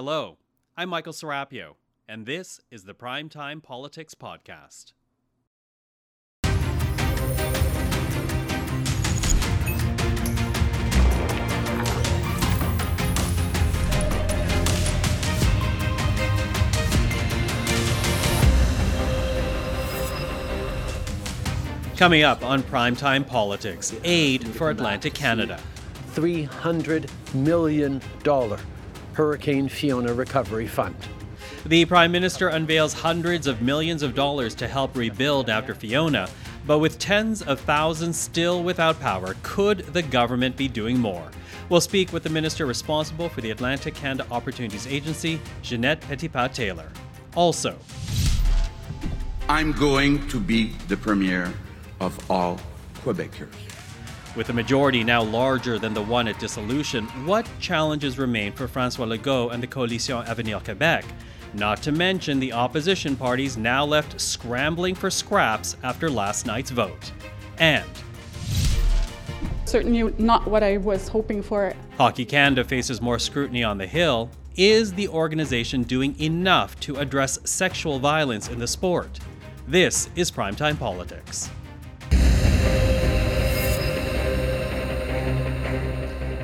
Hello, I'm Michael Serapio, and this is the Primetime Politics Podcast. Coming up on Primetime Politics, aid for Atlantic Canada. $300 million Hurricane Fiona Recovery Fund. The Prime Minister unveils hundreds of millions of dollars to help rebuild after Fiona, but with tens of thousands still without power, could the government be doing more? We'll speak with the minister responsible for the Atlantic Canada Opportunities Agency, Ginette Petitpas Taylor. Also, I'm going to be the premier of all Quebecers. With a majority now larger than the one at dissolution, what challenges remain for Francois Legault and the Coalition Avenir Québec? Not to mention the opposition parties now left scrambling for scraps after last night's vote. And certainly not what I was hoping for. Hockey Canada faces more scrutiny on the Hill. Is the organization doing enough to address sexual violence in the sport? This is Primetime Politics.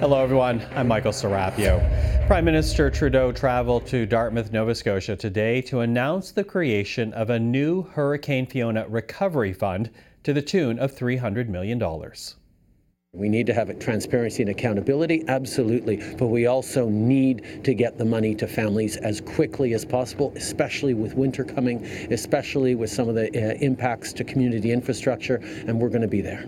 Hello, everyone. I'm Michael Serapio. Prime Minister Trudeau traveled to Dartmouth, Nova Scotia today to announce the creation of a new Hurricane Fiona Recovery Fund to the tune of $300 million. We need to have transparency and accountability, absolutely, but we also need to get the money to families as quickly as possible, especially with winter coming, especially with some of the uh, impacts to community infrastructure, and we're going to be there.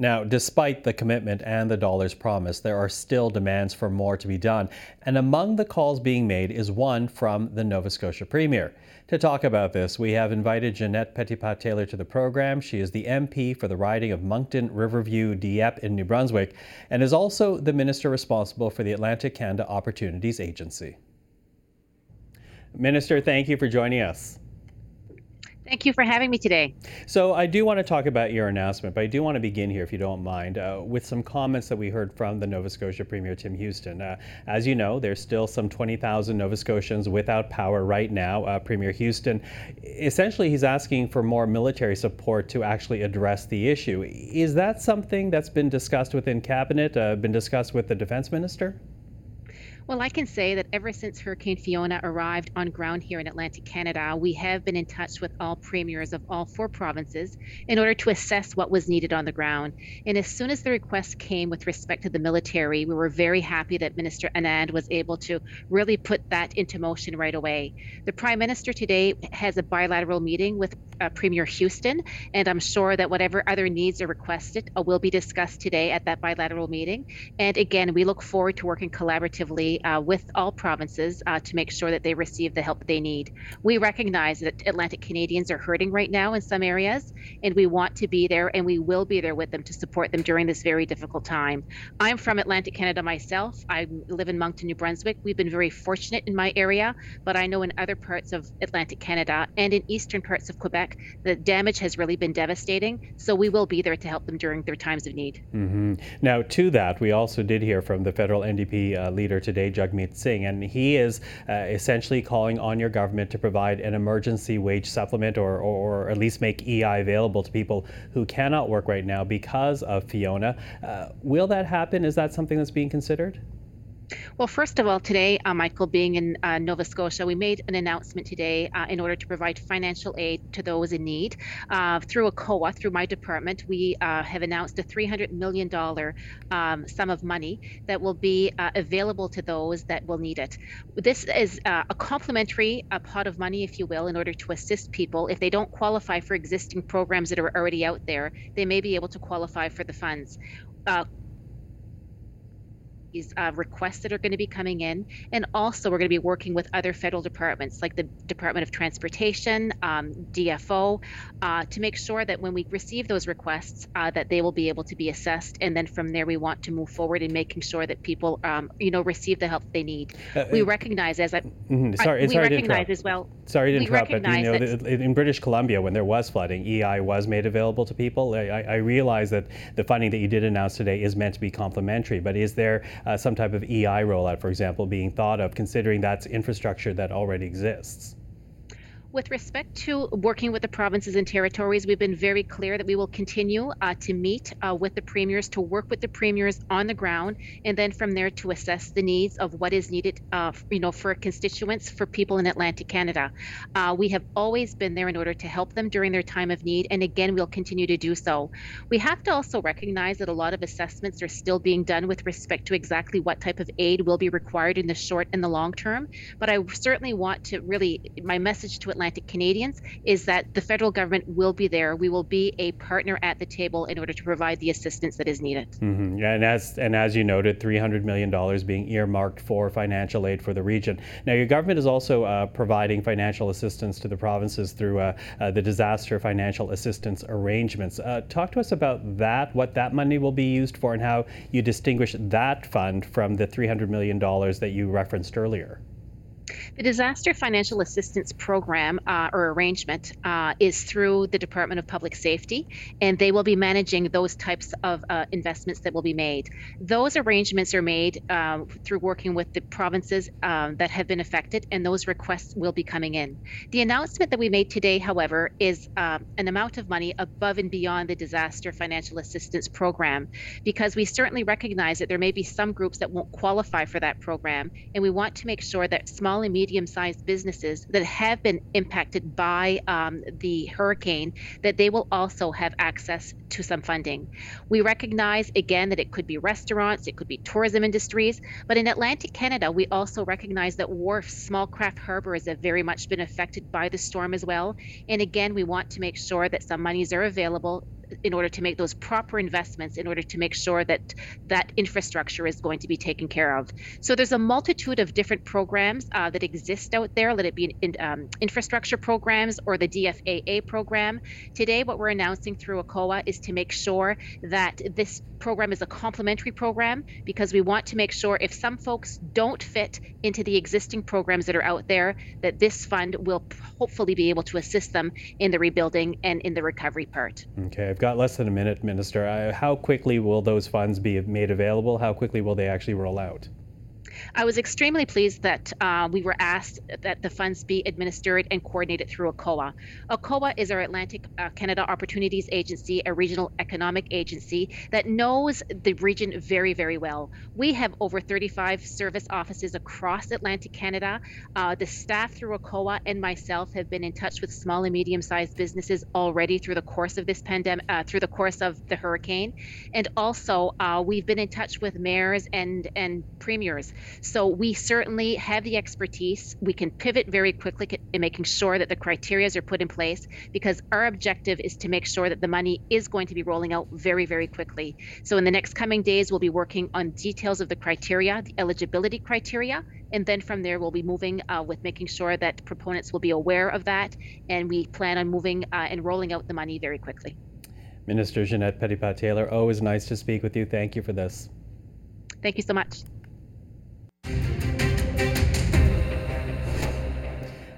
Now, despite the commitment and the dollars promised, there are still demands for more to be done. And among the calls being made is one from the Nova Scotia Premier. To talk about this, we have invited Ginette Petitpas Taylor to the program. She is the MP for the riding of Moncton Riverview Dieppe in New Brunswick and is also the minister responsible for the Atlantic Canada Opportunities Agency. Minister, thank you for joining us. Thank you for having me today. So, I do want to talk about your announcement, but I do want to begin here, if you don't mind, uh, with some comments that we heard from the Nova Scotia Premier Tim Houston. Uh, as you know, there's still some 20,000 Nova Scotians without power right now. Uh, Premier Houston, essentially, he's asking for more military support to actually address the issue. Is that something that's been discussed within Cabinet, uh, been discussed with the Defense Minister? Well, I can say that ever since Hurricane Fiona arrived on ground here in Atlantic Canada, we have been in touch with all premiers of all four provinces in order to assess what was needed on the ground. And as soon as the request came with respect to the military, we were very happy that Minister Anand was able to really put that into motion right away. The Prime Minister today has a bilateral meeting with uh, Premier Houston, and I'm sure that whatever other needs are requested uh, will be discussed today at that bilateral meeting. And again, we look forward to working collaboratively uh, with all provinces uh, to make sure that they receive the help they need. We recognize that Atlantic Canadians are hurting right now in some areas, and we want to be there and we will be there with them to support them during this very difficult time. I'm from Atlantic Canada myself. I live in Moncton, New Brunswick. We've been very fortunate in my area, but I know in other parts of Atlantic Canada and in eastern parts of Quebec, the damage has really been devastating. So we will be there to help them during their times of need. Mm-hmm. Now, to that, we also did hear from the federal NDP uh, leader today, Jagmeet Singh, and he is uh, essentially calling on your government to provide an emergency wage supplement or, or, or, at least make EI available to people who cannot work right now because of Fiona. Uh, will that happen? Is that something that's being considered? Well, first of all, today, uh, Michael, being in uh, Nova Scotia, we made an announcement today uh, in order to provide financial aid to those in need. Uh, through ACOA, through my department, we uh, have announced a $300 million um, sum of money that will be uh, available to those that will need it. This is a complementary pot of money, if you will, in order to assist people. If they don't qualify for existing programs that are already out there, they may be able to qualify for the funds. Uh, these uh, requests that are going to be coming in. And also, we're going to be working with other federal departments like the Department of Transportation, um, DFO, uh, to make sure that when we receive those requests, uh, that they will be able to be assessed. And then from there, we want to move forward in making sure that people, um, you know, receive the help they need. Uh, we recognize as a mm-hmm, sorry, we sorry recognize as well. Sorry to interrupt, but you know, the, in British Columbia, when there was flooding, EI was made available to people. I, I realize that the funding that you did announce today is meant to be complementary, but is there uh, some type of EI rollout, for example, being thought of, considering that's infrastructure that already exists? With respect to working with the provinces and territories, we've been very clear that we will continue uh, to meet uh, with the premiers, to work with the premiers on the ground, and then from there to assess the needs of what is needed, uh, you know, for constituents, for people in Atlantic Canada. Uh, we have always been there in order to help them during their time of need, and again, we'll continue to do so. We have to also recognize that a lot of assessments are still being done with respect to exactly what type of aid will be required in the short and the long term. But I certainly want to really, my message to Atlantic Canadians is that the federal government will be there. We will be a partner at the table in order to provide the assistance that is needed. Mm-hmm. Yeah, and as and as you noted, three hundred million dollars being earmarked for financial aid for the region. Now, your government is also uh, providing financial assistance to the provinces through uh, uh, the disaster financial assistance arrangements. Uh, talk to us about that, what that money will be used for, and how you distinguish that fund from the three hundred million dollars that you referenced earlier. The Disaster Financial Assistance Program uh, or arrangement uh, is through the Department of Public Safety, and they will be managing those types of uh, investments that will be made. Those arrangements are made um, through working with the provinces um, that have been affected, and those requests will be coming in. The announcement that we made today, however, is um, an amount of money above and beyond the Disaster Financial Assistance Program, because we certainly recognize that there may be some groups that won't qualify for that program, and we want to make sure that small small and medium sized businesses that have been impacted by um, the hurricane, that they will also have access to some funding. We recognize again that it could be restaurants, it could be tourism industries, but in Atlantic Canada, we also recognize that wharfs, small craft harbors have very much been affected by the storm as well. And again, we want to make sure that some monies are available in order to make those proper investments in order to make sure that that infrastructure is going to be taken care of. So there's a multitude of different programs uh, that exist out there, let it be in, um, infrastructure programs or the DFAA program. Today, what we're announcing through ACOA is to make sure that this program is a complementary program because we want to make sure if some folks don't fit into the existing programs that are out there, that this fund will hopefully be able to assist them in the rebuilding and in the recovery part. Okay, got less than a minute, Minister. How quickly will those funds be made available? How quickly will they actually roll out? I was extremely pleased that uh, we were asked that the funds be administered and coordinated through ACOA. ACOA is our Atlantic uh, Canada Opportunities Agency, a regional economic agency that knows the region very, very well. We have over 35 service offices across Atlantic Canada. Uh, the staff through ACOA and myself have been in touch with small and medium-sized businesses already through the course of this pandemic, uh, through the course of the hurricane, and also uh, we've been in touch with mayors and and premiers so we certainly have the expertise. We can pivot very quickly in making sure that the criterias are put in place because our objective is to make sure that the money is going to be rolling out very, very quickly. So in the next coming days, we'll be working on details of the criteria, the eligibility criteria, and then from there we'll be moving uh, with making sure that proponents will be aware of that, and we plan on moving uh, and rolling out the money very quickly. Minister Ginette Petitpas Taylor, always nice to speak with you. Thank you for this. Thank you so much.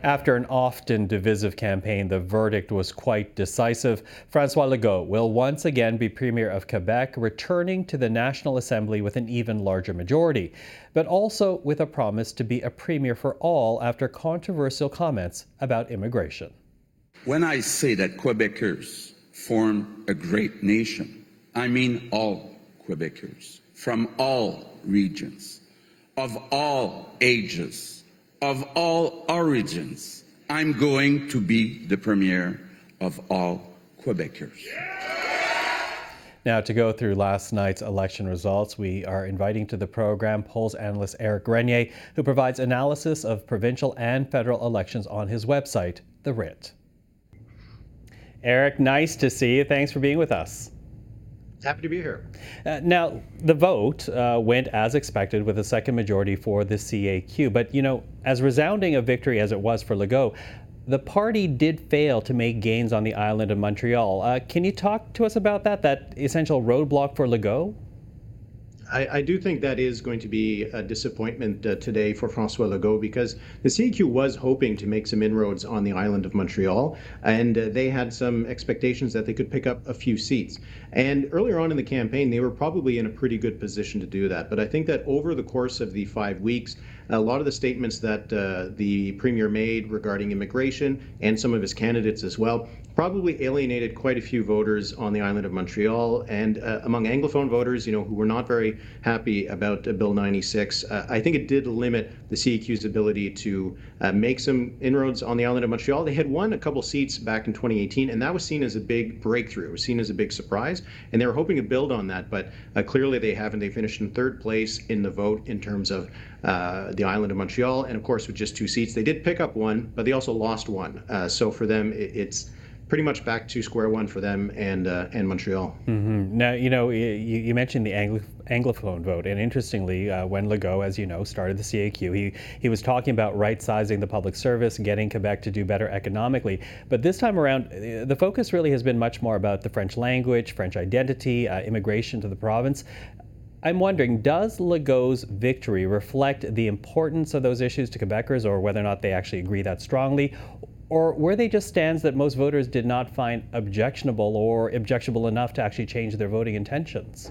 After an often divisive campaign, the verdict was quite decisive. Francois Legault will once again be Premier of Quebec, returning to the National Assembly with an even larger majority, but also with a promise to be a Premier for all after controversial comments about immigration. When I say that Quebecers form a great nation, I mean all Quebecers from all regions, of all ages of all origins. I'm going to be the premier of all Quebecers. Now, to go through last night's election results, we are inviting to the program polls analyst Eric Grenier, who provides analysis of provincial and federal elections on his website, The Writ. Eric, nice to see you. Thanks for being with us. Happy to be here. Uh, now, the vote uh, went as expected with a second majority for the CAQ. But, you know, as resounding a victory as it was for Legault, the party did fail to make gains on the island of Montreal. Uh, can you talk to us about that, that essential roadblock for Legault? I, I, do think that is going to be a disappointment uh, today for Francois Legault because the CAQ was hoping to make some inroads on the island of Montreal, and uh, they had some expectations that they could pick up a few seats. And earlier on in the campaign, they were probably in a pretty good position to do that. But I think that over the course of the five weeks, a lot of the statements that uh, the premier made regarding immigration and some of his candidates as well probably alienated quite a few voters on the island of Montreal and uh, among Anglophone voters, you know, who were not very happy about uh, Bill 96. Uh, I think it did limit the CAQ's ability to uh, make some inroads on the island of Montreal. They had won a couple seats back in 2018, and that was seen as a big breakthrough. It was seen as a big surprise, and they were hoping to build on that, but uh, clearly they haven't. They finished in third place in the vote in terms of uh, the island of Montreal, and of course with just two seats. They did pick up one, but they also lost one. so for them, it, it's pretty much back to square one for them and uh, and Montreal. Mm-hmm. Now, you know, you, you mentioned the Anglo- Anglophone vote, and interestingly, uh, when Legault, as you know, started the CAQ, he he was talking about right-sizing the public service, getting Quebec to do better economically. But this time around, uh, the focus really has been much more about the French language, French identity, uh, immigration to the province. I'm wondering, does Legault's victory reflect the importance of those issues to Quebecers, or whether or not they actually agree that strongly? Or were they just stands that most voters did not find objectionable or objectionable enough to actually change their voting intentions?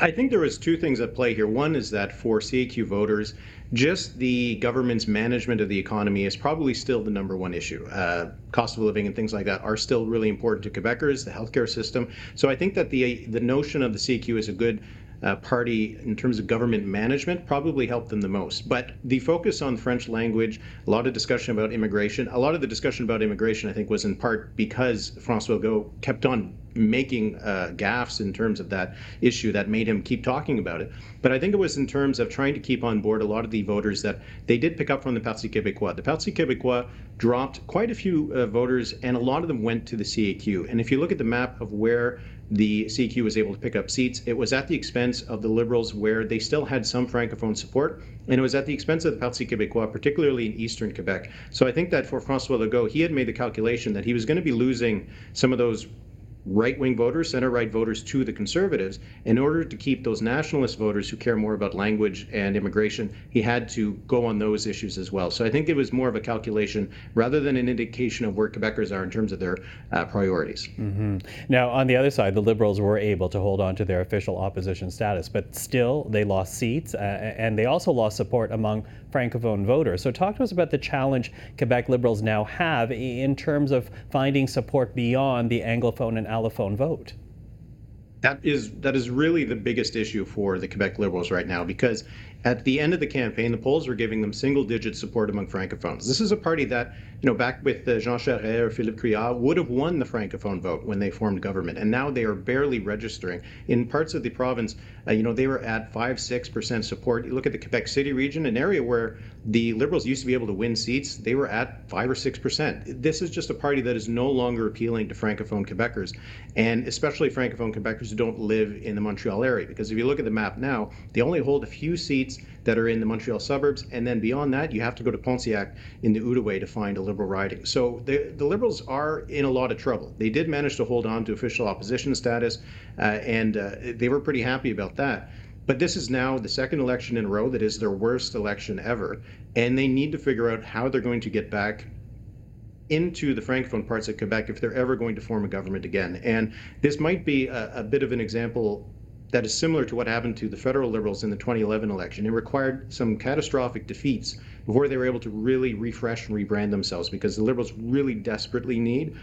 I think there was two things at play here. One is that for CAQ voters, just the government's management of the economy is probably still the number one issue. Uh, cost of living and things like that are still really important to Quebecers, the healthcare system. So I think that the the notion of the CAQ is a good uh, party in terms of government management probably helped them the most. But the focus on French language, a lot of discussion about immigration, a lot of the discussion about immigration, I think, was in part because Francois Legault kept on making uh, gaffes in terms of that issue that made him keep talking about it. But I think it was in terms of trying to keep on board a lot of the voters that they did pick up from the Parti Québécois. The Parti Québécois dropped quite a few uh, voters, and a lot of them went to the CAQ. And if you look at the map of where the CAQ was able to pick up seats. It was at the expense of the Liberals, where they still had some Francophone support, and it was at the expense of the Parti Québécois, particularly in eastern Quebec. So I think that for Francois Legault, he had made the calculation that he was going to be losing some of those right wing voters, center right voters to the conservatives. In order to keep those nationalist voters who care more about language and immigration, he had to go on those issues as well. So I think it was more of a calculation rather than an indication of where Quebecers are in terms of their uh, priorities. Mm-hmm. Now, on the other side, the Liberals were able to hold on to their official opposition status, but still they lost seats uh, and they also lost support among Francophone voters. So, talk to us about the challenge Quebec Liberals now have in terms of finding support beyond the Anglophone and allophone vote. That is that is really the biggest issue for the Quebec Liberals right now because at the end of the campaign, the polls were giving them single-digit support among francophones. This is a party that, you know, back with uh, Jean Charest or Philippe Couillard, would have won the francophone vote when they formed government, and now they are barely registering. In parts of the province, uh, you know, they were at five, six percent support. You look at the Quebec City region, an area where the Liberals used to be able to win seats, they were at five or six percent. This is just a party that is no longer appealing to francophone Quebecers, and especially francophone Quebecers who don't live in the Montreal area. Because if you look at the map now, they only hold a few seats that are in the Montreal suburbs, and then beyond that, you have to go to Pontiac in the Outaouais to find a Liberal riding. So the, the Liberals are in a lot of trouble. They did manage to hold on to official opposition status, uh, and uh, they were pretty happy about that. But this is now the second election in a row that is their worst election ever, and they need to figure out how they're going to get back into the francophone parts of Quebec if they're ever going to form a government again. And this might be a, a bit of an example that is similar to what happened to the federal liberals in the 2011 election. It required some catastrophic defeats before they were able to really refresh and rebrand themselves because the liberals really desperately need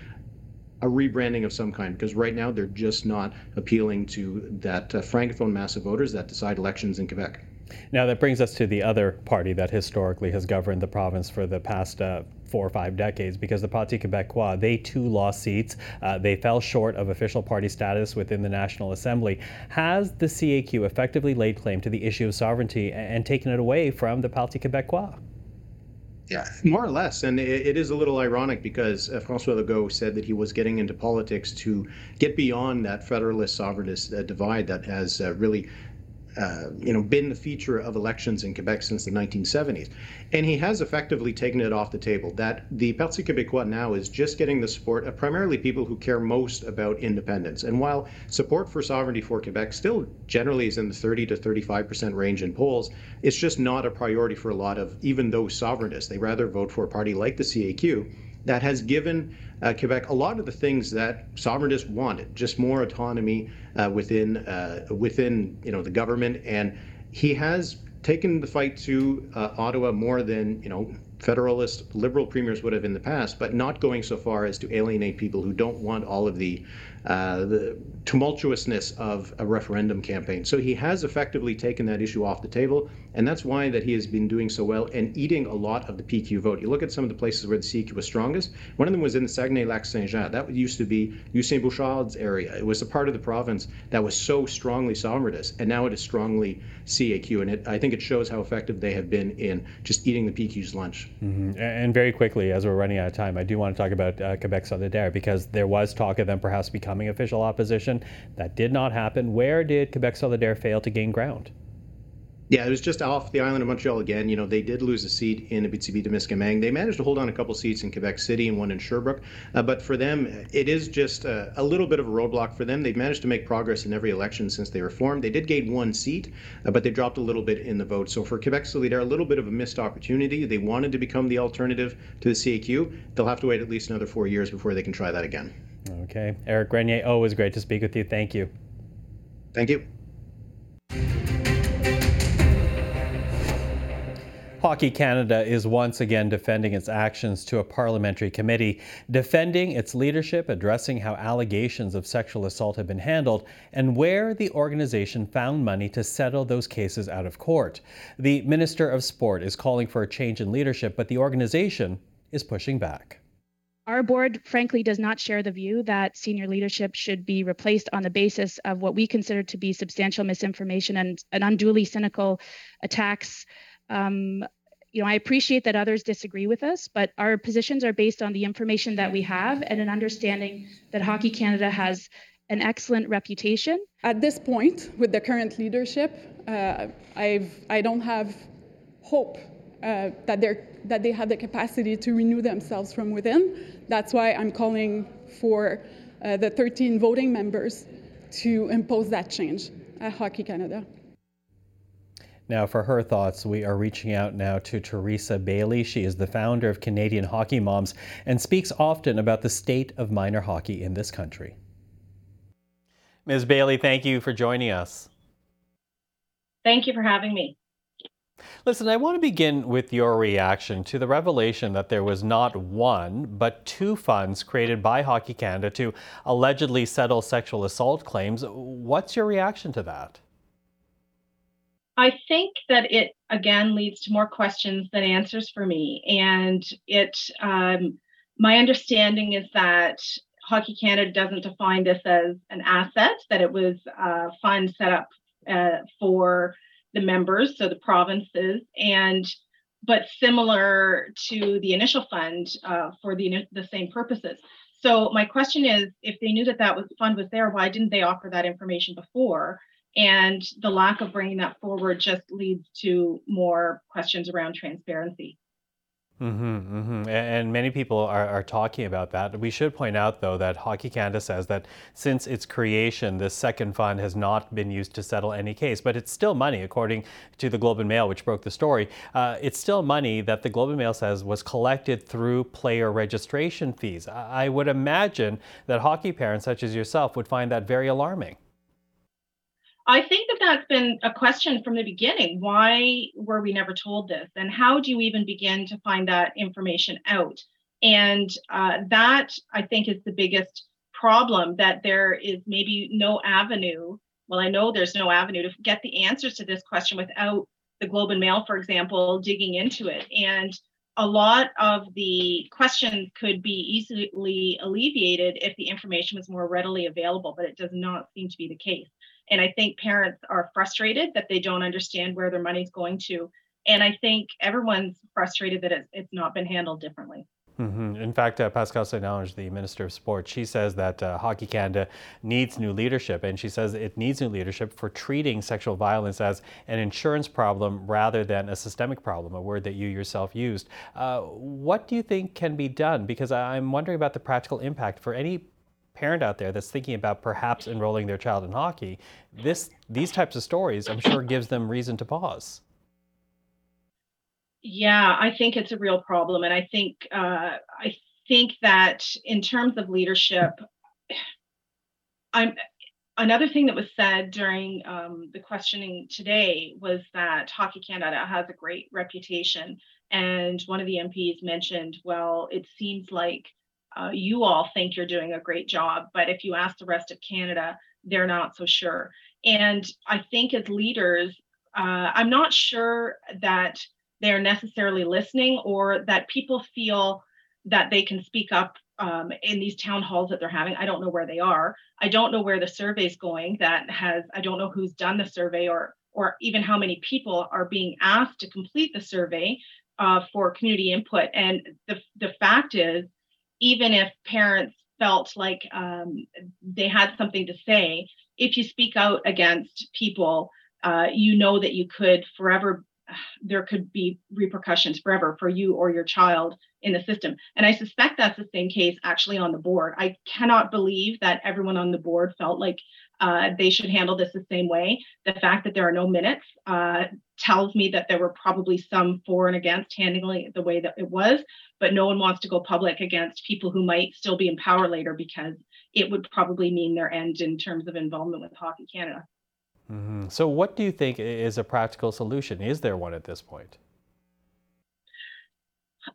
a rebranding of some kind because right now they're just not appealing to that uh, francophone mass of voters that decide elections in Quebec. Now, that brings us to the other party that historically has governed the province for the past uh, four or five decades, because the Parti Québécois, they too lost seats. Uh, they fell short of official party status within the National Assembly. Has the CAQ effectively laid claim to the issue of sovereignty and taken it away from the Parti Québécois? Yeah, more or less. And it, it is a little ironic because uh, Francois Legault said that he was getting into politics to get beyond that federalist sovereignist uh, divide that has uh, really uh, you know, been the feature of elections in Quebec since the 1970s. And he has effectively taken it off the table. That the Parti Québécois now is just getting the support of primarily people who care most about independence. And while support for sovereignty for Quebec still generally is in the 30 to 35% range in polls, it's just not a priority for a lot of even those sovereigntists. They rather vote for a party like the CAQ that has given uh, Quebec a lot of the things that sovereigntists wanted, just more autonomy uh, within uh, within you know the government, and he has taken the fight to uh, Ottawa more than you know federalist liberal premiers would have in the past, but not going so far as to alienate people who don't want all of the the tumultuousness of a referendum campaign. So he has effectively taken that issue off the table, and that's why that he has been doing so well and eating a lot of the PQ vote. You look at some of the places where the CAQ was strongest. One of them was in the Saguenay-Lac-Saint-Jean. That used to be Lucien Bouchard's area. It was a part of the province that was so strongly sovereigntist, and now it is strongly CAQ. And it, I think it shows how effective they have been in just eating the PQ's lunch. Mm-hmm. And very quickly, as we're running out of time, I do want to talk about uh, Quebec Solidaire because there was talk of them perhaps becoming becoming official opposition. That did not happen. Where did Quebec Solidaire fail to gain ground? Yeah, it was just off the island of Montreal again. You know, they did lose a seat in Abitibi-Témiscamingue. They managed to hold on a couple seats in Quebec City and one in Sherbrooke. Uh, but for them, it is just a, a, little bit of a roadblock for them. They've managed to make progress in every election since they were formed. They did gain one seat, uh, but they dropped a little bit in the vote. So for Quebec Solidaire, a little bit of a missed opportunity. They wanted to become the alternative to the CAQ. They'll have to wait at least another four years before they can try that again. Okay. Eric Grenier, always great to speak with you. Thank you. Thank you. Hockey Canada is once again defending its actions to a parliamentary committee, defending its leadership, addressing how allegations of sexual assault have been handled, and where the organization found money to settle those cases out of court. The Minister of Sport is calling for a change in leadership, but the organization is pushing back. Our board, frankly, does not share the view that senior leadership should be replaced on the basis of what we consider to be substantial misinformation and, and unduly cynical attacks. Um, you know, I appreciate that others disagree with us, but our positions are based on the information that we have and an understanding that Hockey Canada has an excellent reputation. At this point, with the current leadership, uh, I've I don't have hope uh, that they're that they have the capacity to renew themselves from within. That's why I'm calling for uh, the 13 voting members to impose that change at Hockey Canada. Now, for her thoughts, we are reaching out now to Teresa Bailey. She is the founder of Canadian Hockey Moms and speaks often about the state of minor hockey in this country. Ms. Bailey, thank you for joining us. Thank you for having me. Listen, I want to begin with your reaction to the revelation that there was not one, but two funds created by Hockey Canada to allegedly settle sexual assault claims. What's your reaction to that? I think that it again leads to more questions than answers for me. And it, um, my understanding is that Hockey Canada doesn't define this as an asset, that it was a fund set up uh, for the members, so the provinces, and but similar to the initial fund uh, for the the same purposes. So my question is, if they knew that that was fund was there, why didn't they offer that information before? And the lack of bringing that forward just leads to more questions around transparency. Mm-hmm, mm-hmm. And many people are, are, talking about that. We should point out, though, that Hockey Canada says that since its creation, this second fund has not been used to settle any case. But it's still money, according to the Globe and Mail, which broke the story. Uh, it's still money that the Globe and Mail says was collected through player registration fees. I would imagine that hockey parents such as yourself would find that very alarming. I think that that's been a question from the beginning. Why were we never told this? And how do you even begin to find that information out? And uh, that, I think, is the biggest problem that there is maybe no avenue. Well, I know there's no avenue to get the answers to this question without the Globe and Mail, for example, digging into it. And a lot of the questions could be easily alleviated if the information was more readily available, but it does not seem to be the case. And I think parents are frustrated that they don't understand where their money's going to. And I think everyone's frustrated that it's, it's not been handled differently. Mm-hmm. In fact, uh, Pascale St. the Minister of Sport, she says that uh, Hockey Canada needs new leadership, and she says it needs new leadership for treating sexual violence as an insurance problem rather than a systemic problem, a word that you yourself used. Uh, what do you think can be done? Because I'm wondering about the practical impact for any parent out there that's thinking about perhaps enrolling their child in hockey. This, these types of stories, I'm sure, gives them reason to pause. Yeah, I think it's a real problem, and I think uh, I think that in terms of leadership, I'm another thing that was said during um, the questioning today was that Hockey Canada has a great reputation, and one of the MPs mentioned, well, it seems like uh, you all think you're doing a great job, but if you ask the rest of Canada, they're not so sure. And I think as leaders, uh, I'm not sure that they're necessarily listening or that people feel that they can speak up um, in these town halls that they're having. I don't know where they are. I don't know where the survey's going. That has I don't know who's done the survey or or even how many people are being asked to complete the survey uh, for community input. And the the fact is, even if parents felt like um, they had something to say, if you speak out against people, uh, you know that you could forever there could be repercussions forever for you or your child in the system. And I suspect that's the same case actually on the board. I cannot believe that everyone on the board felt like uh, they should handle this the same way. The fact that there are no minutes uh, tells me that there were probably some for and against handling it the way that it was, but no one wants to go public against people who might still be in power later because it would probably mean their end in terms of involvement with Hockey Canada. Mm-hmm. So, what do you think is a practical solution? Is there one at this point?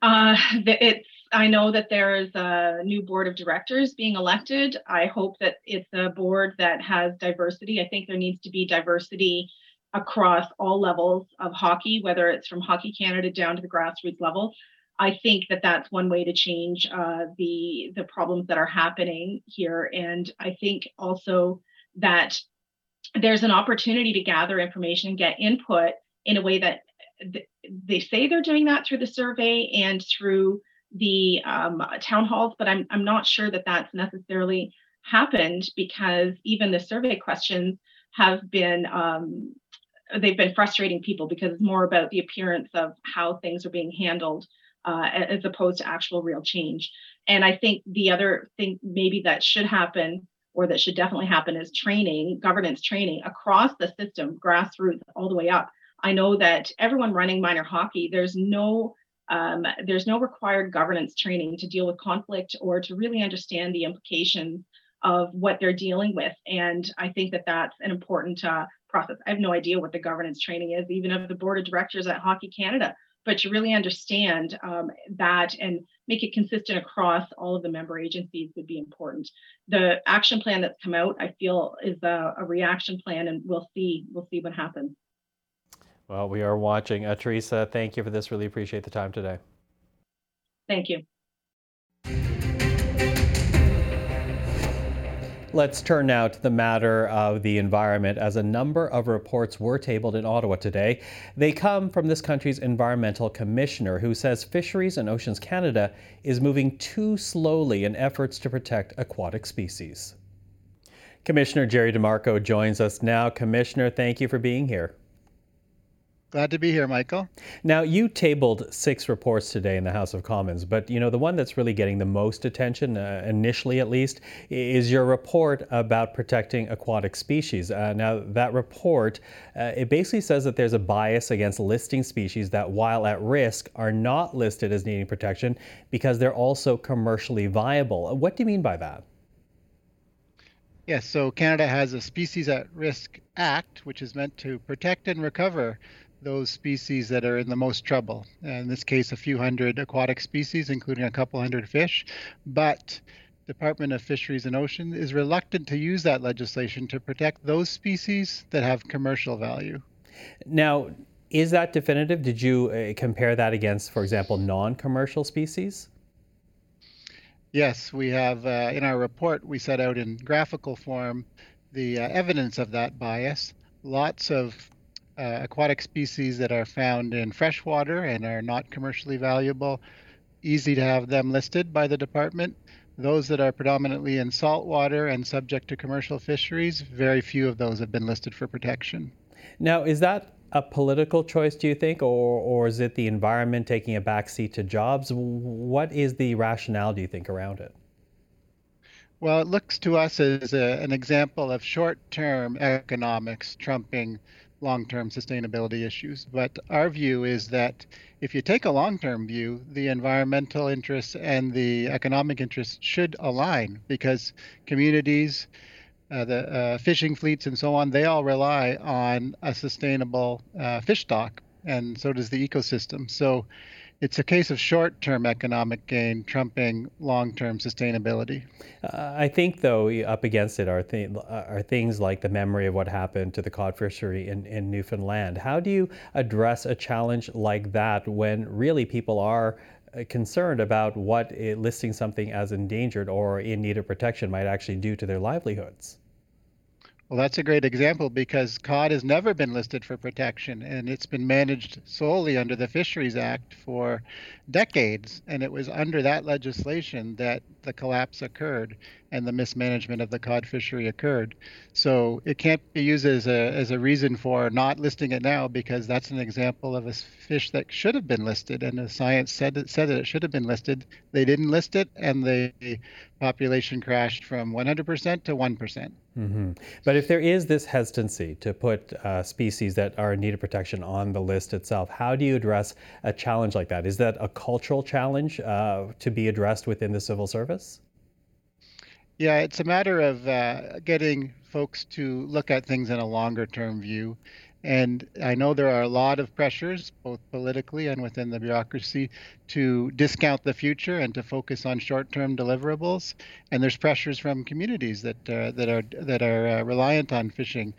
Uh, it's. I know that there is a new board of directors being elected. I hope that it's a board that has diversity. I think there needs to be diversity across all levels of hockey, whether it's from Hockey Canada down to the grassroots level. I think that that's one way to change uh, the the problems that are happening here, and I think also that there's an opportunity to gather information get input in a way that th- they say they're doing that through the survey and through the um, town halls, but I'm, I'm not sure that that's necessarily happened because even the survey questions have been um, they've been frustrating people because it's more about the appearance of how things are being handled uh, as opposed to actual real change. And I think the other thing maybe that should happen or that should definitely happen is training, governance training across the system, grassroots all the way up. I know that everyone running minor hockey, there's no um, there's no required governance training to deal with conflict or to really understand the implications of what they're dealing with. And I think that that's an important uh, process. I have no idea what the governance training is, even of the board of directors at Hockey Canada but to really understand um, that and make it consistent across all of the member agencies would be important. The action plan that's come out, I feel, is a, a reaction plan, and we'll see. We'll see what happens. Well, we are watching. Uh, Teresa, thank you for this. Really appreciate the time today. Thank you. Let's turn now to the matter of the environment as a number of reports were tabled in Ottawa today. They come from this country's environmental commissioner who says Fisheries and Oceans Canada is moving too slowly in efforts to protect aquatic species. Commissioner Jerry DeMarco joins us now. Commissioner, thank you for being here. Glad to be here, Michael. Now, you tabled six reports today in the House of Commons, but you know the one that's really getting the most attention, uh, initially at least, is your report about protecting aquatic species. Uh, now, that report uh, it basically says that there's a bias against listing species that, while at risk, are not listed as needing protection because they're also commercially viable. What do you mean by that? Yes, so Canada has a Species at Risk Act, which is meant to protect and recover those species that are in the most trouble. In this case, a few hundred aquatic species, including a couple hundred fish. But Department of Fisheries and Ocean is reluctant to use that legislation to protect those species that have commercial value. Now, is that definitive? Did you uh, compare that against, for example, non commercial species? Yes, we have uh, in our report, we set out in graphical form the uh, evidence of that bias. Lots of uh, aquatic species that are found in freshwater and are not commercially valuable. easy to have them listed by the department. Those that are predominantly in saltwater and subject to commercial fisheries, very few of those have been listed for protection. Now, is that a political choice, do you think, or, or is it the environment taking a backseat to jobs? What is the rationale, do you think, around it? Well, it looks to us as a, an example of short term economics trumping long term sustainability issues. But our view is that if you take a long term view, the environmental interests and the economic interests should align because communities, uh, the uh, fishing fleets, and so on, they all rely on a sustainable uh, fish stock, and so does the ecosystem. So it's a case of short-term economic gain trumping long-term sustainability. Uh, I think, though, up against it are, th- are things like the memory of what happened to the cod fishery in, in Newfoundland. How do you address a challenge like that when really people are uh, concerned about what listing something as endangered or in need of protection might actually do to their livelihoods? Well, that's a great example because cod has never been listed for protection and it's been managed solely under the Fisheries Act for decades. And it was under that legislation that the collapse occurred and the mismanagement of the cod fishery occurred. So it can't be used as a, as a reason for not listing it now because that's an example of a fish that should have been listed. And the science said, it, said that it should have been listed. They didn't list it and the population crashed from 100% to one mm-hmm. But if there is this hesitancy to put uh, species that are in need of protection on the list itself, how do you address a challenge like that? Is that a cultural challenge uh, to be addressed within the civil service? Yeah, it's a matter of uh, getting folks to look at things in a longer term view. And I know there are a lot of pressures, both politically and within the bureaucracy, to discount the future and to focus on short-term deliverables. And there's pressures from communities that uh, that are that are uh, reliant on fishing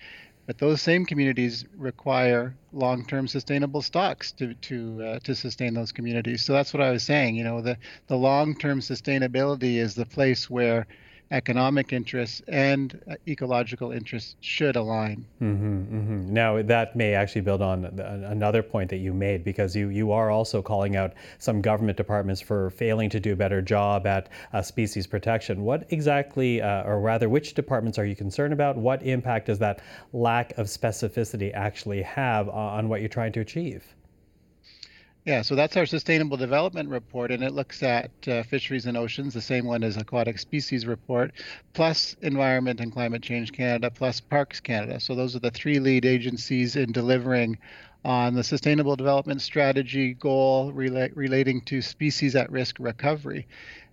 but those same communities require long-term sustainable stocks to to uh, to sustain those communities. So that's what I was saying. You know, the the long-term sustainability is the place where economic interests and uh, ecological interests should align. Mm-hmm, mm-hmm. Now, that may actually build on another point that you made because you, you are also calling out some government departments for failing to do a better job at uh, species protection. What exactly, uh, or rather, which departments are you concerned about? What impact does that lack of specificity actually have on what you're trying to achieve? Yeah, so that's our sustainable development report, and it looks at uh, fisheries and oceans, the same one as aquatic species report, plus Environment and Climate Change Canada, plus Parks Canada. So those are the three lead agencies in delivering on the sustainable development strategy goal rela- relating to species at risk recovery.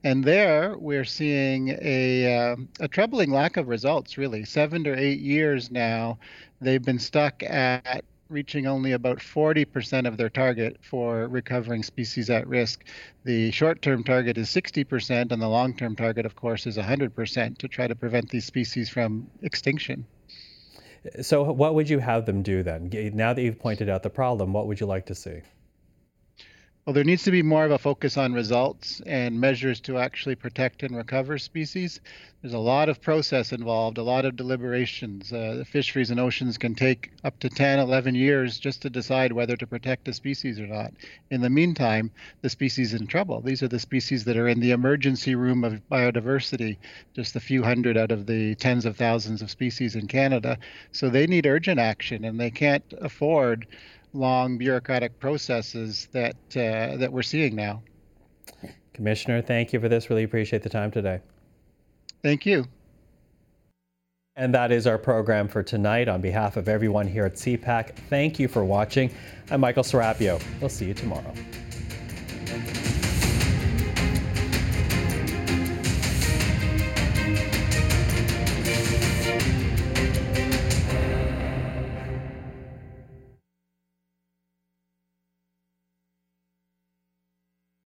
And there we're seeing a, uh, a troubling lack of results, really. Seven to eight years now, they've been stuck at reaching only about 40% of their target for recovering species at risk. The short term target is 60%, and the long term target, of course, is 100% to try to prevent these species from extinction. So, what would you have them do then? Now that you've pointed out the problem, what would you like to see? Well, there needs to be more of a focus on results and measures to actually protect and recover species. There's a lot of process involved, a lot of deliberations. Uh, the fisheries and oceans can take up to 10, 11 years just to decide whether to protect a species or not. In the meantime, the species in trouble. These are the species that are in the emergency room of biodiversity, just a few hundred out of the tens of thousands of species in Canada. So they need urgent action, and they can't afford long bureaucratic processes that uh, that we're seeing now. Commissioner, thank you for this. Really appreciate the time today. Thank you. And that is our program for tonight. On behalf of everyone here at CPAC, thank you for watching. I'm Michael Serapio. We'll see you tomorrow.